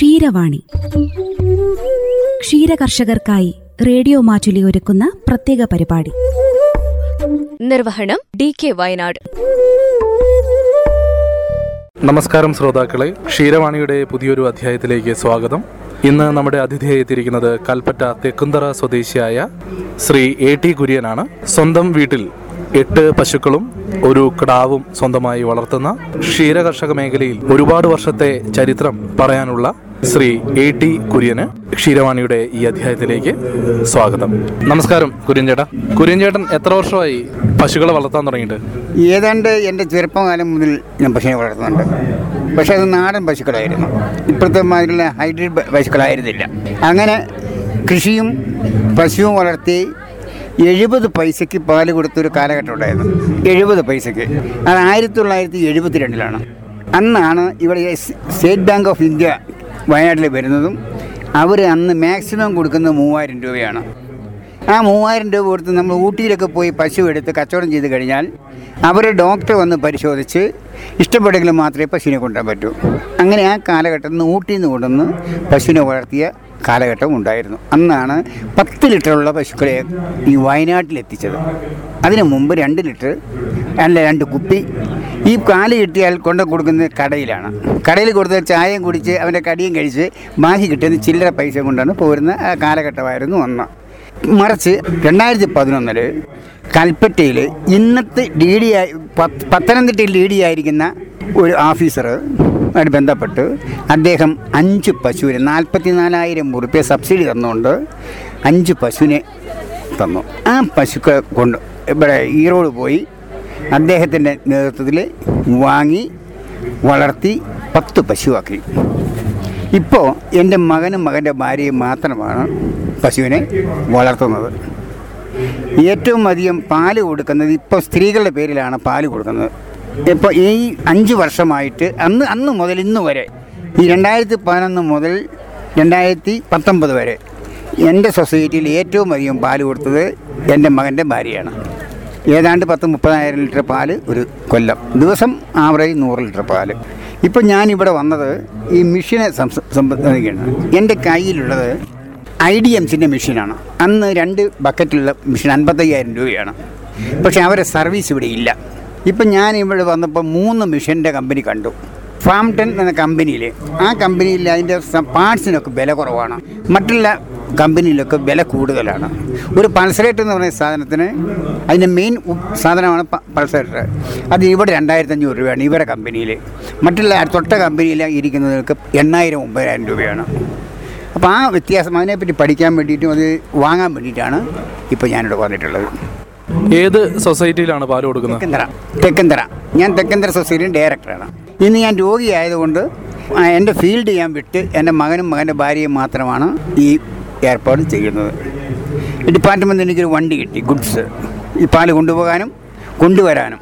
Ksheeravani. ക്ഷീരകർഷകർക്കായി radio Mattoli ഒരുക്കുന്ന പ്രത്യേക പരിപാടി. നിർവഹണം ഡി കെ വയനാട്. നമസ്കാരം ശ്രോതാക്കളെ. ക്ഷീരവാണിയുടെ പുതിയൊരു അധ്യായത്തിലേക്ക് സ്വാഗതം. ഇന്ന് നമ്മുടെ അതിഥിയായി എത്തിയിരിക്കുന്നത് കൽപ്പറ്റ തെക്കുന്തറ സ്വദേശിയായ ശ്രീ എ ടി കുര്യനാണ്. സ്വന്തം വീട്ടിൽ എട്ട് പശുക്കളും ഒരു കിടാവും സ്വന്തമായി വളർത്തുന്ന ക്ഷീരകർഷക മേഖലയിൽ ഒരുപാട് വർഷത്തെ ചരിത്രം പറയാനുള്ള ശ്രീ എ ടി കുര്യന് ക്ഷീരവാണിയുടെ ഈ അധ്യായത്തിലേക്ക് സ്വാഗതം. നമസ്കാരം കുര്യൻ ചേട്ടാ കുര്യൻ ചേട്ടൻ എത്ര വർഷമായി പശുക്കളെ വളർത്താൻ തുടങ്ങിയിട്ട്? ഏതാണ്ട് എന്റെ ചെറുപ്പകാലം മുതൽ ഞാൻ പശുവിനെ വളർത്തുന്നുണ്ട്. പക്ഷേ അത് നാടൻ പശുക്കളായിരുന്നു. ഇപ്പോഴത്തെ മാതിരിയുള്ള ഹൈബ്രിഡ് പശുക്കളായിരുന്നില്ല. അങ്ങനെ കൃഷിയും പശുവും വളർത്തി എഴുപത് പൈസയ്ക്ക് പാൽ കൊടുത്തൊരു കാലഘട്ടം ഉണ്ടായിരുന്നു. എഴുപത് പൈസയ്ക്ക്. അത് ആയിരത്തി തൊള്ളായിരത്തി എഴുപത്തി രണ്ടിലാണ് അന്നാണ് ഇവിടെ സ്റ്റേറ്റ് ബാങ്ക് ഓഫ് ഇന്ത്യ വയനാട്ടിൽ വരുന്നതും അവർ അന്ന് മാക്സിമം കൊടുക്കുന്നത് മൂവായിരം രൂപയാണ്. ആ മൂവായിരം രൂപ കൊടുത്ത് നമ്മൾ ഊട്ടിയിലൊക്കെ പോയി പശു എടുത്ത് കച്ചവടം ചെയ്ത് കഴിഞ്ഞാൽ അവർ ഡോക്ടർ വന്ന് പരിശോധിച്ച് ഇഷ്ടപ്പെട്ടെങ്കിൽ മാത്രമേ പശുവിനെ കൊണ്ടുവരാൻ പറ്റൂ. അങ്ങനെ ആ കാലഘട്ടത്തിൽ നിന്ന് ഊട്ടിയിൽ നിന്ന് കൊണ്ടുവന്ന് പശുവിനെ വളർത്തിയ കാലഘട്ടം ഉണ്ടായിരുന്നു. അന്നാണ് പത്ത് ലിറ്ററുള്ള പശുക്കളെ ഈ വയനാട്ടിലെത്തിച്ചത് അതിനു മുമ്പ് രണ്ട് ലിറ്റർ അല്ല രണ്ട് കുപ്പി. ഈ കാൽ കിട്ടിയാൽ കൊണ്ടു കൊടുക്കുന്നത് കടയിലാണ്. കടയിൽ കൊടുത്ത ചായയും കുടിച്ച് അവന്റെ കടിയും കഴിച്ച് ബാക്കി കിട്ടുന്ന ചില്ലറ പൈസ കൊണ്ടാണ് പോരുന്ന കാലഘട്ടമായിരുന്നു അന്ന്. മറിച്ച് രണ്ടായിരത്തി പതിനൊന്നിൽ കൽപ്പറ്റയിൽ ഇന്നത്തെ ഡി ഡി പത്തനംതിട്ടയിൽ ഡി ഡി ആയിരിക്കുന്ന ഒരു ഓഫീസർ ആയിട്ട് ബന്ധപ്പെട്ട് അദ്ദേഹം അഞ്ച് പശുവിന് നാൽപ്പത്തി നാലായിരം റുപ്യ സബ്സിഡി തന്നുകൊണ്ട് അഞ്ച് പശുവിനെ തന്നു. ആ പശുക്ക കൊണ്ട് ഇവിടെ ഈറോഡ് പോയി അദ്ദേഹത്തിന്റെ നേതൃത്വത്തിൽ വാങ്ങി വളർത്തി പത്ത് പശുവാക്കി. ഇപ്പോൾ എന്റെ മകനും മകന്റെ ഭാര്യയും മാത്രമാണ് പശുവിനെ വളർത്തുന്നത്. ഏറ്റവും അധികം പാൽ കൊടുക്കുന്നത് ഇപ്പോൾ സ്ത്രീകളുടെ പേരിലാണ് പാൽ കൊടുക്കുന്നത്. ഇപ്പോൾ ഈ അഞ്ച് വർഷമായിട്ട് അന്ന് അന്ന് മുതൽ ഇന്ന് വരെ ഈ രണ്ടായിരത്തി പതിനൊന്ന് മുതൽ രണ്ടായിരത്തി പത്തൊമ്പത് വരെ എന്റെ സൊസൈറ്റിയിൽ ഏറ്റവും അധികം പാൽ കൊടുത്തത് എന്റെ മകന്റെ ഭാര്യയാണ്. ഏതാണ്ട് പത്ത് മുപ്പതിനായിരം ലിറ്റർ പാൽ ഒരു കൊല്ലം. ദിവസം ആവറേജ് നൂറ് ലിറ്റർ പാൽ ഇപ്പം ഞാനിവിടെ വന്നത് ഈ മെഷീനെ സംബന്ധിക്കുകയാണ് എന്റെ കയ്യിലുള്ളത് ഐ ഡി എംസിന്റെ മെഷീനാണ്. അന്ന് രണ്ട് ബക്കറ്റുള്ള മെഷീൻ അൻപത്തയ്യായിരം രൂപയാണ്. പക്ഷേ അവരെ സർവീസ് ഇവിടെ ഇല്ല. ഇപ്പം ഞാൻ ഇവിടെ വന്നപ്പോൾ മൂന്ന് മെഷീന്റെ കമ്പനി കണ്ടു. ഫാംടൺ എന്ന കമ്പനിയിൽ ആ കമ്പനിയിൽ അതിന്റെ പാർട്സിനൊക്കെ വില കുറവാണ്. മറ്റുള്ള കമ്പനിയിലൊക്കെ വില കൂടുതലാണ്. ഒരു പൾസറേറ്റ് എന്ന് പറയുന്ന സാധനത്തിന് അതിന്റെ മെയിൻ സാധനമാണ് പൾസറേറ്റർ. അത് ഇവിടെ രണ്ടായിരത്തി അഞ്ഞൂറ് രൂപയാണ് ഇവരുടെ കമ്പനിയിൽ മറ്റുള്ള തൊട്ട കമ്പനിയിൽ ഇരിക്കുന്നതിനൊക്കെ എണ്ണായിരം ഒമ്പതിനായിരം രൂപയാണ്. അപ്പോൾ ആ വ്യത്യാസം അതിനെപ്പറ്റി പഠിക്കാൻ വേണ്ടിയിട്ടും അത് വാങ്ങാൻ വേണ്ടിയിട്ടാണ് ഇപ്പോൾ ഞാനിവിടെ വന്നിട്ടുള്ളത്. ഏത് സൊസൈറ്റിയിലാണ് പാൽ കൊടുക്കുന്നത്? തെക്കന്തറ ഞാൻ തെക്കന്തറ സൊസൈറ്റിയുടെ ഡയറക്ടറാണ്. ഇന്ന് ഞാൻ രോഗിയായതുകൊണ്ട് എന്റെ ഫീൽഡ് ഞാൻ വിട്ട് എന്റെ മകനും മകന്റെ ഭാര്യയും മാത്രമാണ് ഈ ഏർപ്പാട് ചെയ്യുന്നത്. ഡിപ്പാർട്ട്മെന്റിൽ എനിക്കൊരു വണ്ടി കിട്ടി ഗുഡ്സ്. ഈ പാൽ കൊണ്ടുപോകാനും കൊണ്ടുവരാനും.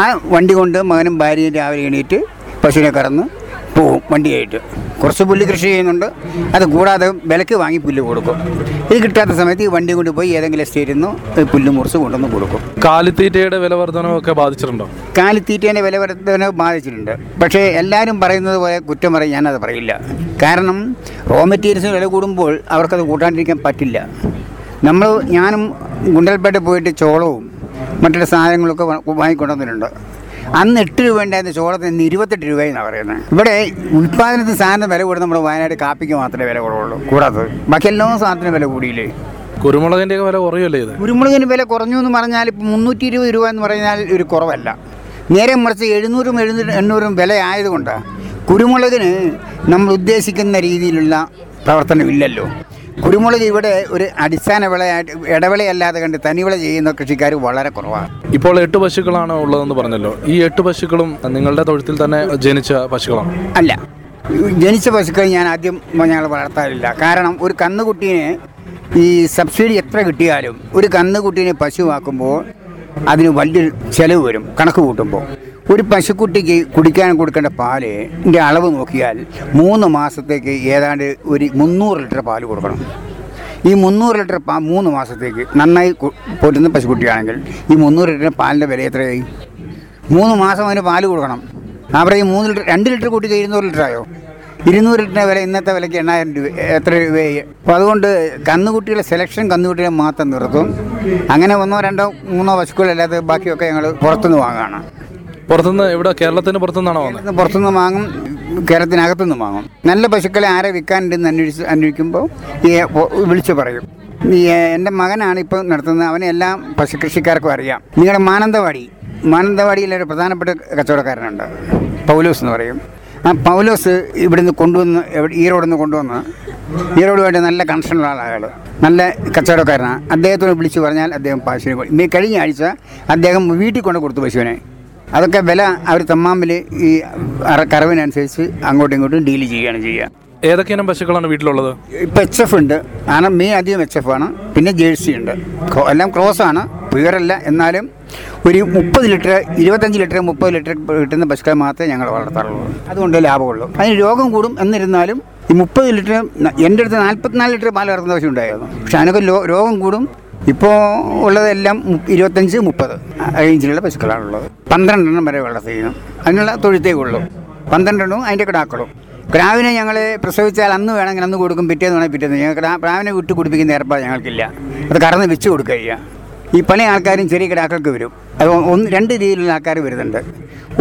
ആ വണ്ടി കൊണ്ട് മകനും ഭാര്യയും രാവിലെ എണീറ്റ് പശുവിനെ കറന്ന് പോവും വണ്ടിയായിട്ട്. കുറച്ച് പുല്ല് കൃഷി ചെയ്യുന്നുണ്ട്. അത് കൂടാതെ വിലക്ക് വാങ്ങി പുല്ല് കൊടുക്കും. ഇത് കിട്ടാത്ത സമയത്ത് ഈ വണ്ടി കൊണ്ടുപോയി ഏതെങ്കിലും എസ്റ്റേറ്റിൽ നിന്ന് പുല്ല് മുറിച്ച് കൊണ്ടുവന്ന് കൊടുക്കും. കാലിത്തീറ്റയുടെ വില വർധനമൊക്കെ ബാധിച്ചിട്ടുണ്ടോ? കാലിത്തീറ്റേന്റെ വില വർധന ബാധിച്ചിട്ടുണ്ട്. പക്ഷേ എല്ലാവരും പറയുന്നത് പോലെ കുറ്റം പറയും ഞാനത് പറയില്ല. കാരണം റോ മെറ്റീരിയൽസിന് വില കൂടുമ്പോൾ അവർക്കത് കൂട്ടാണ്ടിരിക്കാൻ പറ്റില്ല. നമ്മൾ ഞാനും ഗുണ്ടൽപേട്ട പോയിട്ട് ചോളവും മറ്റുള്ള സാധനങ്ങളൊക്കെ വാങ്ങിക്കൊണ്ടുവന്നിട്ടുണ്ട്. അന്ന് എട്ട് രൂപ ഉണ്ടായിരുന്ന ചോളത്തിന് ഇന്ന് ഇരുപത്തെട്ട് രൂപയെന്നാണ് പറയുന്നത്. ഇവിടെ ഉൽപ്പാദനത്തിന് സാധനം വില കൂടുന്നത് നമ്മുടെ വയനാട് കാപ്പിക്ക് മാത്രമേ വില കുറവുള്ളൂ. കൂടാത്തത് ബാക്കി എല്ലാ സാധനത്തിനും വില കൂടിയില്ലേ? കുരുമുളകിന്റെ വില കുറയല്ലേ ഇത്? കുരുമുളകിന് വില കുറഞ്ഞു എന്ന് പറഞ്ഞാൽ ഇപ്പം മുന്നൂറ്റി ഇരുപത് രൂപ എന്ന് പറഞ്ഞാൽ ഒരു കുറവല്ല. നേരെ മറിച്ച് എഴുന്നൂറും എഴുന്നൂറ് എണ്ണൂറും വില ആയതുകൊണ്ട് കുരുമുളകിന് നമ്മൾ ഉദ്ദേശിക്കുന്ന രീതിയിലുള്ള പ്രവർത്തനമില്ലല്ലോ കുരുമുളക് ഇവിടെ ഒരു അടിസ്ഥാന വിളയായിട്ട് ഇടവിളയല്ലാതെ കണ്ട് തനിവിള ചെയ്യുന്ന കൃഷിക്കാർ വളരെ കുറവാണ്. ഇപ്പോൾ എട്ട് പശുക്കളാണ് ഉള്ളതെന്ന് പറഞ്ഞല്ലോ. ഈ എട്ട് പശുക്കളും നിങ്ങളുടെ തൊഴുത്തിൽ തന്നെ ജനിച്ച പശുക്കളാണ്? അല്ല. ജനിച്ച പശുക്കൾ ഞാൻ ആദ്യം ഞങ്ങൾ വളർത്താറില്ല. കാരണം ഒരു കന്നുകുട്ടീനെ ഈ സബ്സിഡി എത്ര കിട്ടിയാലും ഒരു കന്നുകുട്ടീനെ പശുവാക്കുമ്പോൾ അതിന് വലിയൊരു ചിലവ് വരും കണക്ക് കൂട്ടുമ്പോൾ ഒരു പശുക്കുട്ടിക്ക് കുടിക്കാൻ കൊടുക്കേണ്ട പാലിന്റെ അളവ് നോക്കിയാൽ മൂന്ന് മാസത്തേക്ക് ഏതാണ്ട് ഒരു മുന്നൂറ് ലിറ്റർ പാൽ കൊടുക്കണം. ഈ മുന്നൂറ് ലിറ്റർ പാ മൂന്ന് മാസത്തേക്ക് നന്നായി പൊരുന്ന പശുക്കുട്ടിയാണെങ്കിൽ ഈ മുന്നൂറ് ലിറ്റർ പാലിന്റെ വില എത്രയായി? മൂന്ന് മാസം അതിന് പാൽ കൊടുക്കണം. അവിടെ ഈ മൂന്ന് ലിറ്റർ രണ്ട് ലിറ്റർ കൂട്ടി ലിറ്റർ ആയോ ഇരുന്നൂറ് ലിറ്ററിന്റെ വില ഇന്നത്തെ വിലയ്ക്ക് എണ്ണായിരം രൂപ എത്ര രൂപയായി? അപ്പോൾ അതുകൊണ്ട് കന്നുകുട്ടികളെ സെലക്ഷൻ കന്നുകുട്ടികളെ മാത്രം നിർത്തും. അങ്ങനെ ഒന്നോ രണ്ടോ മൂന്നോ പശുക്കളല്ലാതെ ബാക്കിയൊക്കെ ഞങ്ങൾ പുറത്തുനിന്ന് വാങ്ങുകയാണ് പുറത്തുനിന്ന് ഇവിടെ കേരളത്തിന് പുറത്തുനിന്നാണോ വാങ്ങുന്നത് പുറത്തുനിന്ന് വാങ്ങും കേരളത്തിനകത്തുനിന്ന് വാങ്ങും. നല്ല പശുക്കളെ ആരെ വിൽക്കാനുണ്ടെന്ന് അന്വേഷിച്ച് അന്വേഷിക്കുമ്പോൾ ഈ വിളിച്ചു പറയും. എന്റെ മകനാണ് ഇപ്പോൾ നടത്തുന്നത് അവനെ എല്ലാം പശുകൃഷിക്കാർക്കും അറിയാം. നിങ്ങളുടെ മാനന്തവാടി മാനന്തവാടിയിലൊരു പ്രധാനപ്പെട്ട കച്ചവടക്കാരനുണ്ട് പൗലൂസ് എന്ന് പറയും. ആ പൗലോസ് ഇവിടുന്ന് കൊണ്ടുവന്ന് നിന്ന് കൊണ്ടുവന്ന് ഈറോഡുമായിട്ട് നല്ല കണക്ഷനുള്ള ആളാണ് നല്ല കച്ചവടക്കാരനാണ് അദ്ദേഹത്തോട് വിളിച്ചു പറഞ്ഞാൽ അദ്ദേഹം പശുവിനെ കഴിഞ്ഞ ആഴ്ച അദ്ദേഹം വീട്ടിൽ കൊണ്ട് കൊടുത്തു പശുവിനെ. അതൊക്കെ വില അവർ തമ്മാമ്പിൽ ഈ കറവിനനുസരിച്ച് അങ്ങോട്ടും ഇങ്ങോട്ടും ഡീൽ ചെയ്യുകയാണ് ചെയ്യുക. ഏതൊക്കെ ഇനം പശുക്കളാണ് വീട്ടിലുള്ളത്? ഇപ്പം എച്ച് എഫ് ഉണ്ട്. ആണ് മെയിൻ അധികം എച്ച് എഫ് ആണ്. പിന്നെ ജേഴ്സി ഉണ്ട്. എല്ലാം ക്രോസ് ആണ്. പ്യുവറല്ല എന്നാലും ഒരു മുപ്പത് ലിറ്റർ ഇരുപത്തഞ്ച് ലിറ്റർ മുപ്പത് ലിറ്റർ കിട്ടുന്ന പശുക്കളെ മാത്രമേ ഞങ്ങൾ വളർത്താറുള്ളൂ. അതുകൊണ്ട് ലാഭമുള്ളൂ. അതിന് രോഗം കൂടും. എന്നിരുന്നാലും ഈ മുപ്പത് ലിറ്റർ എന്റെ അടുത്ത് നാൽപ്പത്തിനാല് ലിറ്റർ പാൽ ഇറക്കുന്ന പശു ഉണ്ടായിരുന്നു. പക്ഷെ അതിനൊക്കെ രോഗം കൂടും. ഇപ്പോൾ ഉള്ളതെല്ലാം ഇരുപത്തഞ്ച് മുപ്പത് റേഞ്ചിലുള്ള പശുക്കളാണുള്ളത്. പന്ത്രണ്ടെണ്ണം വരെ വളർത്തിയിരുന്നു അതിനുള്ള തൊഴുത്തേ ഉള്ളൂ. പന്ത്രണ്ടെണ്ണവും അതിന്റെ കിടാക്കളും. പ്രാവിനെ ഞങ്ങൾ പ്രസവിച്ചാൽ അന്ന് വേണമെങ്കിൽ അന്ന് കൊടുക്കും. പിറ്റേന്ന് വേണമെങ്കിൽ പിറ്റേന്ന്. ഞങ്ങൾ പ്രാവിനെ വിട്ട് കുടിപ്പിക്കുന്ന ഏർപ്പാട് ഞങ്ങൾക്കില്ല. അത് കറന്ന് വെച്ച് കൊടുക്കുക ഈ പല ആൾക്കാരും ചെറിയ കിടാക്കൾക്ക് വരും. അത് ഒന്ന് രണ്ട് രീതിയിലുള്ള ആൾക്കാർ വരുന്നുണ്ട്.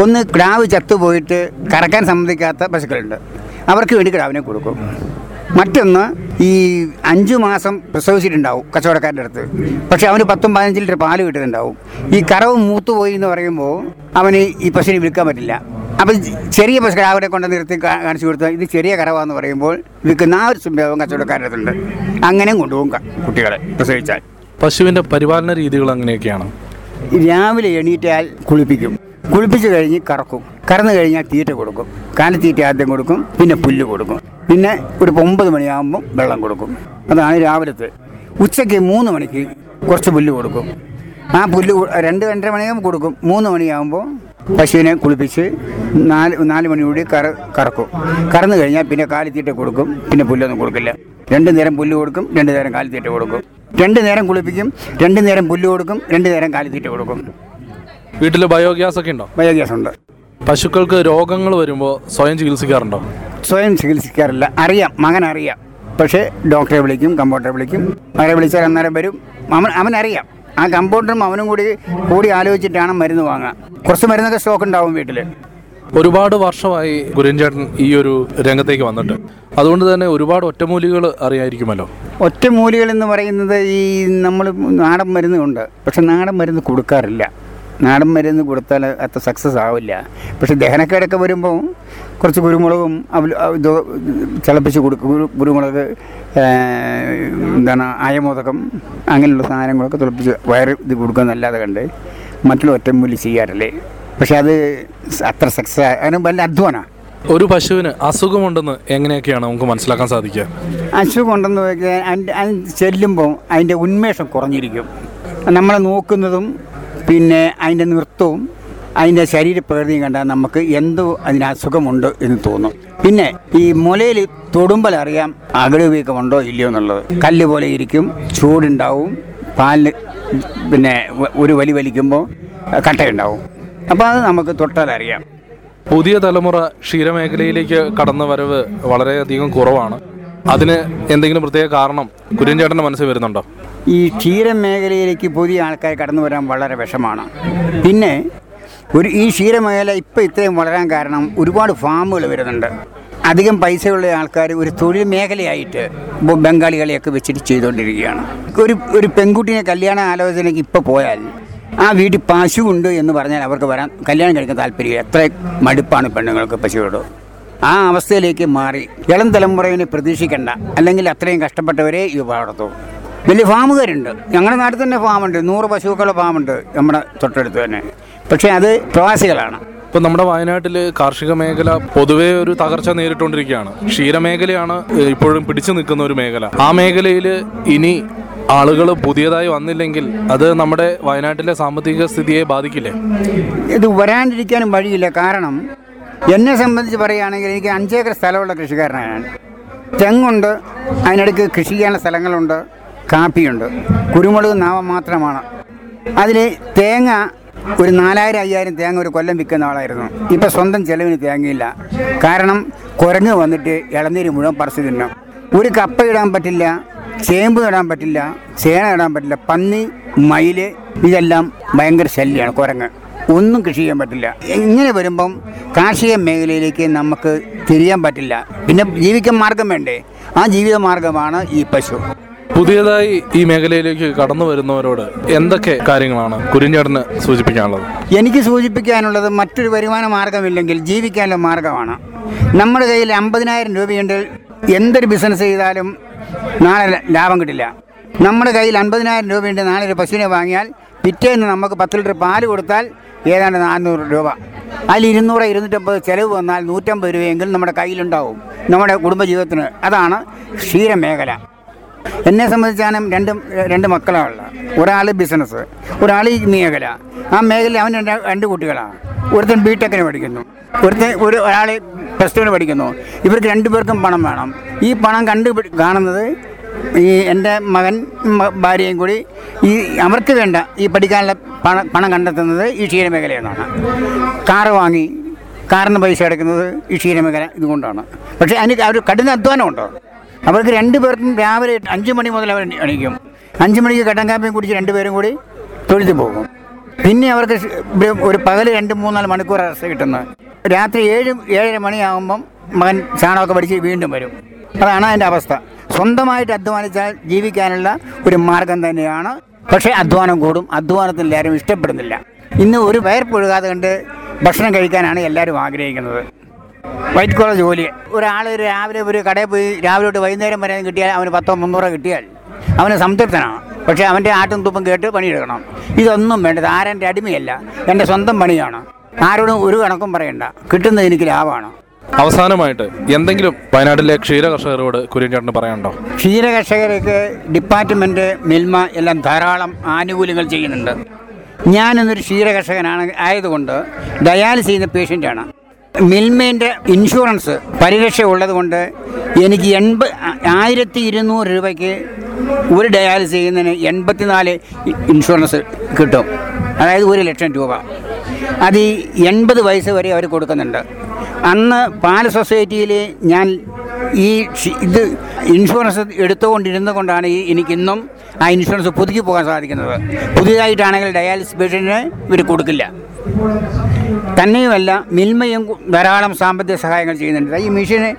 ഒന്ന് കിടാവ് ചത്തുപോയിട്ട് കറക്കാൻ സമ്മതിക്കാത്ത പശുക്കളുണ്ട്. അവർക്ക് വേണ്ടി കിടാവിനെ കൊടുക്കും. മറ്റൊന്ന് ഈ അഞ്ചു മാസം പ്രസവിച്ചിട്ടുണ്ടാവും കച്ചവടക്കാരുടെ അടുത്ത്. പക്ഷെ അവന് പത്തും പതിനഞ്ച് ലിറ്റർ പാൽ കിട്ടുന്നുണ്ടാവും. ഈ കറവ് മൂത്തുപോയി എന്ന് പറയുമ്പോൾ അവന് ഈ പശുവിനെ വിൽക്കാൻ പറ്റില്ല. അപ്പം ചെറിയ പശു കിടാവിനെ കൊണ്ട് നിർത്തി കാണിച്ചു കൊടുത്താൽ ഇത് ചെറിയ കറവാന്ന് പറയുമ്പോൾ വിൽക്കുന്ന ആ ഒരു സംഭവം കച്ചവടക്കാരുടെ അടുത്തുണ്ട്. അങ്ങനെയും കൊണ്ടുപോകും കുട്ടികളെ പ്രസവിച്ചാൽ. പശുവിന്റെ പരിപാലന രീതികൾ അങ്ങനെയൊക്കെയാണ്. രാവിലെ എണീറ്റാൽ കുളിപ്പിക്കും. കുളിപ്പിച്ച് കഴിഞ്ഞ് കറക്കും. കറന്നു കഴിഞ്ഞാൽ തീറ്റ കൊടുക്കും. കാലത്തീറ്റ ആദ്യം കൊടുക്കും പിന്നെ പുല്ല് കൊടുക്കും. പിന്നെ ഒരു ഒമ്പത് മണിയാകുമ്പോൾ വെള്ളം കൊടുക്കും. അതാണ് രാവിലത്തെ. ഉച്ചയ്ക്ക് മൂന്ന് മണിക്ക് കുറച്ച് പുല്ല് കൊടുക്കും. ആ പുല്ല് രണ്ട് രണ്ടര മണിയാകുമ്പോൾ കൊടുക്കും. മൂന്ന് മണിയാകുമ്പോൾ പശുവിനെ കുളിപ്പിച്ച് നാല് നാല് മണിയോടി കറ കറക്കും. കറന്നു കഴിഞ്ഞാൽ പിന്നെ കാലിത്തീറ്റ കൊടുക്കും പിന്നെ പുല്ലൊന്നും കൊടുക്കില്ല. രണ്ട് നേരം പുല്ല് കൊടുക്കും രണ്ട് നേരം കാലിത്തീറ്റ കൊടുക്കും. രണ്ട് നേരം കുളിപ്പിക്കും രണ്ട് നേരം പുല്ല് കൊടുക്കും രണ്ട് നേരം കാലിത്തീറ്റ കൊടുക്കും. വീട്ടിൽ ബയോഗ്യാസ് ഒക്കെ ഉണ്ടോ? ബയോഗ്യാസ് ഉണ്ട്. പശുക്കൾക്ക് രോഗങ്ങൾ വരുമ്പോൾ സ്വയം ചികിത്സിക്കാറുണ്ടോ? സ്വയം ചികിത്സിക്കാറില്ല. അറിയാം മകൻ അറിയാം. പക്ഷേ ഡോക്ടറെ വിളിക്കും കമ്പൗണ്ടറെ വിളിക്കും. അവരെ വിളിച്ചാൽ അന്നേരം വരും. അവൻ അവനറിയാം. ആ കമ്പൗണ്ടറും അവനും കൂടി കൂടി ആലോചിച്ചിട്ടാണ് മരുന്ന് വാങ്ങുക. കുറച്ച് മരുന്നൊക്കെ സ്റ്റോക്ക് ഉണ്ടാവും വീട്ടിൽ ഒരുപാട് വർഷമായി ഗുരുചേട്ടൻ ഈ ഒരു രംഗത്തേക്ക് വന്നിട്ട്. അതുകൊണ്ട് തന്നെ ഒരുപാട് ഒറ്റമൂലികൾ അറിയായിരിക്കുമല്ലോ. ഒറ്റമൂലികൾ എന്ന് പറയുന്നത് ഈ നമ്മൾ നാടൻ മരുന്നുണ്ട്. പക്ഷെ നാടൻ മരുന്ന് കൊടുക്കാറില്ല. നാടൻ മരുന്ന് കൊടുത്താൽ അത്ര സക്സസ് ആവില്ല. പക്ഷെ ദഹനക്കേടൊക്കെ വരുമ്പോൾ കുറച്ച് കുരുമുളകും അവൽ ഇത് തിളപ്പിച്ച് കൊടുക്കും കുരു- കുരുമുളക് എന്താണ് അയമോദകം അങ്ങനെയുള്ള സാധനങ്ങളൊക്കെ തിളപ്പിച്ച് വയറ് ഇത് കൊടുക്കുന്നല്ലാതെ കണ്ട് മറ്റുള്ള ഒറ്റമൂലി ചെയ്യാറില്ലേ. പക്ഷെ അത് അത്ര സക്സസ് അതിന് വലിയ അധ്വാനമാണ് ഒരു പശുവിന് അസുഖമുണ്ടെന്ന് എങ്ങനെയൊക്കെയാണ് നമുക്ക് മനസ്സിലാക്കാൻ സാധിക്കുക? അസുഖമുണ്ടെന്ന് വെച്ചാൽ അതിന്റെ ചെല്ലുമ്പോൾ അതിന്റെ ഉന്മേഷം കുറഞ്ഞിരിക്കും. നമ്മളെ നോക്കുന്നതും പിന്നെ അതിന്റെ നൃത്തവും അതിന്റെ ശരീരപ്രകൃതിയും കണ്ടാൽ നമുക്ക് എന്തോ അതിന് അസുഖമുണ്ട് എന്ന് തോന്നും. പിന്നെ ഈ മുലയിൽ തൊടുമ്പോൾ അറിയാം അകടുവീക്കമുണ്ടോ ഇല്ലയോ എന്നുള്ളത്. കല്ല് പോലെ ഇരിക്കും ചൂടുണ്ടാവും പാലിന് പിന്നെ ഒരു വലി വലിക്കുമ്പോൾ കട്ടയുണ്ടാവും. അപ്പോൾ അത് നമുക്ക് തൊട്ടാൽ അറിയാം. പുതിയ തലമുറ ക്ഷീരമേഖലയിലേക്ക് കടന്ന വരവ് വളരെയധികം കുറവാണ്. അതിന് എന്തെങ്കിലും പ്രത്യേക കാരണം കുര്യൻചേട്ടന്റെ മനസ്സിൽ വരുന്നുണ്ടോ? ഈ ക്ഷീരമേഖലയിലേക്ക് പുതിയ ആൾക്കാർ കടന്നു വരാൻ വളരെ വിഷമാണ് പിന്നെ ഒരു ഈ ക്ഷീരമേഖല ഇപ്പം ഇത്രയും വളരാൻ കാരണം ഒരുപാട് ഫാമുകൾ വരുന്നുണ്ട്. അധികം പൈസയുള്ള ആൾക്കാർ ഒരു തൊഴിൽ മേഖലയായിട്ട് ഇപ്പോൾ ബംഗാളികളെയൊക്കെ വെച്ചിട്ട് ചെയ്തുകൊണ്ടിരിക്കുകയാണ്. ഒരു ഒരു പെൺകുട്ടിയെ കല്യാണ ആലോചനയ്ക്ക് ഇപ്പോൾ പോയാൽ ആ വീട്ടിൽ പശു ഉണ്ട് എന്ന് പറഞ്ഞാൽ അവർക്ക് വരാൻ കല്യാണം കഴിക്കാൻ താല്പര്യം എത്ര മടുപ്പാണ് പെണ്ണുങ്ങൾക്ക് പശുവോട് ആ അവസ്ഥയിലേക്ക് മാറി. ഇളം തലമുറവിനെ പ്രതീക്ഷിക്കേണ്ട. അല്ലെങ്കിൽ അത്രയും കഷ്ടപ്പെട്ടവരെ വളർത്തു. വലിയ ഫാമുകാരുണ്ട്. ഞങ്ങളുടെ നാട്ടിൽ തന്നെ ഫാമുണ്ട്. നൂറ് പശുക്കളുടെ ഫാമുണ്ട് നമ്മുടെ തൊട്ടടുത്ത് തന്നെ. പക്ഷേ അത് പ്രവാസികളാണ്. ഇപ്പം നമ്മുടെ വയനാട്ടിൽ കാർഷിക മേഖല പൊതുവേ ഒരു തകർച്ച നേരിട്ടുകൊണ്ടിരിക്കുകയാണ് ക്ഷീരമേഖലയാണ് ഇപ്പോഴും പിടിച്ചു നിൽക്കുന്ന ഒരു മേഖല. ആ മേഖലയിൽ ഇനി ആളുകൾ പുതിയതായി വന്നില്ലെങ്കിൽ അത് നമ്മുടെ വയനാട്ടിലെ സാമ്പത്തിക സ്ഥിതിയെ ബാധിക്കില്ലേ? ഇത് വരാണ്ടിരിക്കാനും വഴിയില്ല. കാരണം എന്നെ സംബന്ധിച്ച് പറയുകയാണെങ്കിൽ എനിക്ക് അഞ്ചേക്കർ സ്ഥലമുള്ള കൃഷിക്കാരനാണ് തെങ്ങുണ്ട് അതിനിടയ്ക്ക് കൃഷി ചെയ്യാനുള്ള സ്ഥലങ്ങളുണ്ട്. കാപ്പിയുണ്ട്. കുരുമുളക് നാമം മാത്രമാണ്. അതിൽ തേങ്ങ ഒരു നാലായിരം അയ്യായിരം തേങ്ങ ഒരു കൊല്ലം വിൽക്കുന്ന ആളായിരുന്നു. ഇപ്പം സ്വന്തം ചെലവിന് തേങ്ങയില്ല. കാരണം കുരങ്ങ് വന്നിട്ട് ഇളനീര് മുഴുവൻ പറിച്ചു തിന്നും. ഒരു കപ്പ ഇടാൻ പറ്റില്ല ചേമ്പ് ഇടാൻ പറ്റില്ല ചേന ഇടാൻ പറ്റില്ല പന്നി മയിൽ ഇതെല്ലാം ഭയങ്കര ശല്യമാണ് കുരങ്ങ്. ഒന്നും കൃഷി ചെയ്യാൻ പറ്റില്ല. ഇങ്ങനെ വരുമ്പം കാർഷിക മേഖലയിലേക്ക് നമുക്ക് തിരിയാൻ പറ്റില്ല. പിന്നെ ജീവിക്കാൻ മാർഗം വേണ്ടേ? ആ ജീവിത മാർഗമാണ് ഈ പശു. പുതിയതായി ഈ മേഖലയിലേക്ക് കടന്നു വരുന്നവരോട് എന്തൊക്കെ കാര്യങ്ങളാണ് കുരിഞ്ഞേടന് സൂചിപ്പിക്കാനുള്ളത്? എനിക്ക് സൂചിപ്പിക്കാനുള്ളത് മറ്റൊരു വരുമാന മാർഗമില്ലെങ്കിൽ ജീവിക്കാനുള്ള മാർഗമാണ് നമ്മുടെ കയ്യിൽ അമ്പതിനായിരം രൂപയുണ്ട് എന്തൊരു ബിസിനസ് ചെയ്താലും നാളെ ലാഭം കിട്ടില്ല. നമ്മുടെ കയ്യിൽ അൻപതിനായിരം രൂപയുണ്ട് നാളെ ഒരു പശുവിനെ വാങ്ങിയാൽ പിറ്റേന്ന് നമുക്ക് പത്ത് ലിറ്റർ പാൽ കൊടുത്താൽ ഏതാണ്ട് നാനൂറ് രൂപ. അതിൽ ഇരുന്നൂറ് ഇരുന്നൂറ്റമ്പത് ചിലവ് വന്നാൽ നൂറ്റമ്പത് രൂപയെങ്കിലും നമ്മുടെ കയ്യിലുണ്ടാവും. നമ്മുടെ കുടുംബജീവിതത്തിന് അതാണ് ക്ഷീരമേഖല. എന്നെ സംബന്ധിച്ചാണ് രണ്ട് രണ്ട് മക്കളാണുള്ളത് ഒരാൾ ബിസിനസ് ഒരാൾ ഈ മേഖല. ആ മേഖല അവൻ രണ്ട് രണ്ട് കുട്ടികളാണ്. ഒരുത്തൻ ബി ടെക്കിന് പഠിക്കുന്നു. ഒരുത്തൻ ഒരു ഒരാൾ പ്ലസ് ടുവിന് പഠിക്കുന്നു. ഇവർക്ക് രണ്ടുപേർക്കും പണം വേണം. ഈ പണം കണ്ടു കാണുന്നത് ഈ എന്റെ മകൻ ഭാര്യയും കൂടി ഈ അവർക്ക് വേണ്ട ഈ പഠിക്കാനുള്ള പണം പണം കണ്ടെത്തുന്നത് ഈ ക്ഷീരമേഖലയിൽ നിന്നാണ് കാറ് വാങ്ങി കാറിന് പൈസ അടയ്ക്കുന്നത് ഈ ക്ഷീരമേഖല ഇതുകൊണ്ടാണ്. പക്ഷേ അതിന് ഒരു കഠിന അധ്വാനമുണ്ടോ അവർക്ക് രണ്ട് പേർക്കും രാവിലെ അഞ്ച് മണി മുതൽ അവർ എണീക്കും. അഞ്ച് മണിക്ക് കട്ടൻ കാപ്പിയും കുടിച്ച് രണ്ടുപേരും കൂടി തൊഴുത്ത് പോകും. പിന്നെ അവർക്ക് ഒരു- പകൽ രണ്ട് മൂന്നാൽ മണിക്കൂർ റെസ്റ്റ് കിട്ടുന്നത് രാത്രി ഏഴ് ഏഴര മണിയാകുമ്പം മകൻ ചാണകമൊക്കെ പഠിച്ച് വീണ്ടും വരും. അതാണ് അതിന്റെ അവസ്ഥ. സ്വന്തമായിട്ട് അധ്വാനിച്ചാൽ ജീവിക്കാനുള്ള ഒരു മാർഗം തന്നെയാണ്. പക്ഷേ അധ്വാനം കൂടും. അധ്വാനത്തിന് എല്ലാവരും ഇഷ്ടപ്പെടുന്നില്ല. ഇന്ന് ഒരു വയർപ്പൊഴുകാതെ കണ്ട് ഭക്ഷണം കഴിക്കാനാണ് എല്ലാവരും ആഗ്രഹിക്കുന്നത്. വൈറ്റ് കോളർ ജോലി. ഒരാൾ രാവിലെ ഒരു കടയിൽ പോയി രാവിലെ തൊട്ട് വൈകുന്നേരം വരെ കിട്ടിയാൽ അവന് പത്തോ മുന്നൂറോ കിട്ടിയാൽ അവന് സംതൃപ്തനാണ്. പക്ഷേ അവന്റെ ആട്ടും തുപ്പും കേട്ട് പണിയെടുക്കണം. ഇതൊന്നും വേണ്ടത് ആരെന്റെ അടിമയല്ല എന്റെ സ്വന്തം പണിയാണ്. ആരോടും ഒരു കണക്കും പറയണ്ട കിട്ടുന്നത് എനിക്ക് ലാഭമാണ്. അവസാനമായിട്ട് എന്തെങ്കിലും വയനാട്ടിലെ ക്ഷീര കർഷകരോട് കുര്യൻചേട്ടന് പറയാനുണ്ടോ? ക്ഷീര കർഷകർക്ക് ഡിപ്പാർട്ട്മെന്റ് മിൽമ എല്ലാം ധാരാളം ആനുകൂല്യങ്ങൾ ചെയ്യുന്നുണ്ട്. ഞാനെന്നൊരു ക്ഷീര കർഷകനാണ് ആയതുകൊണ്ട് ഡയാലിസ് ചെയ്യുന്ന പേഷ്യന്റാണ്. മിൽമേന്റെ ഇൻഷുറൻസ് പരിരക്ഷ ഉള്ളതുകൊണ്ട് എനിക്ക് എൺപത് ആയിരത്തി ഇരുന്നൂറ് രൂപയ്ക്ക് ഒരു ഡയാലിസ് ചെയ്യുന്നതിന് എൺപത്തിനാല് ഇൻഷുറൻസ് കിട്ടും. അതായത് ഒരു ലക്ഷം രൂപ. അത് ഈ എൺപത് വയസ്സ് വരെ അവർ കൊടുക്കുന്നുണ്ട്. അന്ന് പാൽ സൊസൈറ്റിയിൽ ഞാൻ ഈ ഇത് ഇൻഷുറൻസ് എടുത്തുകൊണ്ടിരുന്നത് കൊണ്ടാണ് ഈ എനിക്കിന്നും ആ ഇൻഷുറൻസ് പുതുക്കി പോകാൻ സാധിക്കുന്നത്. പുതിയതായിട്ടാണെങ്കിൽ ഡയാലിസിസ് പേഷ്യന്റിന് ഇവർ കൊടുക്കില്ല. തന്നെയുമല്ല മിൽമയും ധാരാളം സാമ്പത്തിക സഹായങ്ങൾ ചെയ്യുന്നുണ്ട്. ഈ മിഷന്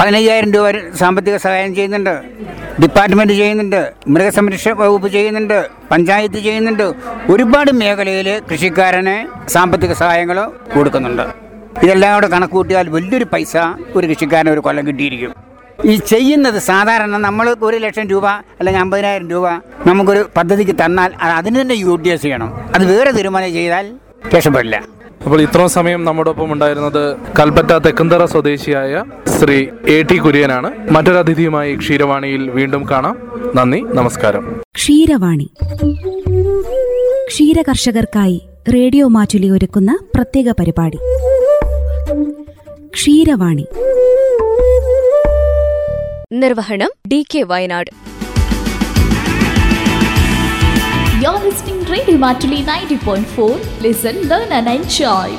പതിനയ്യായിരം രൂപ സാമ്പത്തിക സഹായം ചെയ്യുന്നുണ്ട്. ഡിപ്പാർട്ട്മെന്റ് ചെയ്യുന്നുണ്ട് മൃഗസംരക്ഷണ വകുപ്പ് ചെയ്യുന്നുണ്ട് പഞ്ചായത്ത് ചെയ്യുന്നുണ്ട്. ഒരുപാട് മേഖലയിൽ കൃഷിക്കാരന് സാമ്പത്തിക സഹായങ്ങൾ കൊടുക്കുന്നുണ്ട്. ഇതെല്ലാം കൂടെ കണക്ക് കൂട്ടിയാൽ വലിയൊരു പൈസ ഒരു കൃഷിക്കാരന് ഒരു കൊല്ലം കിട്ടിയിരിക്കും. ഈ ചെയ്യുന്നത് സാധാരണ നമ്മൾ ഒരു ലക്ഷം രൂപ അല്ലെങ്കിൽ അമ്പതിനായിരം രൂപ നമുക്കൊരു പദ്ധതിക്ക് തന്നാൽ അത് അതിന് തന്നെ യൂട്ടിലൈസ് ചെയ്യണം. അത് വേറെ തീരുമാനം ചെയ്താൽ രക്ഷപ്പെടില്ല. അപ്പോൾ ഇത്രയും സമയം നമ്മുടെ ഒപ്പം ഉണ്ടായിരുന്നത് കൽപ്പറ്റ തെക്കുന്തറ സ്വദേശിയായ ശ്രീ എ ടി കുര്യനാണ്. മറ്റൊരതിഥിയുമായി ക്ഷീരവാണിയിൽ വീണ്ടും കാണാം. നന്ദി നമസ്കാരം. ക്ഷീരവാണി. ക്ഷീരകർഷകർക്കായി റേഡിയോ മാറ്റുലി ഒരുക്കുന്ന പ്രത്യേക പരിപാടി. ക്ഷീരവാണി. നിർവഹണം D K Wayanad. You're listening Radio Matuli 90.4. Listen, learn and enjoy.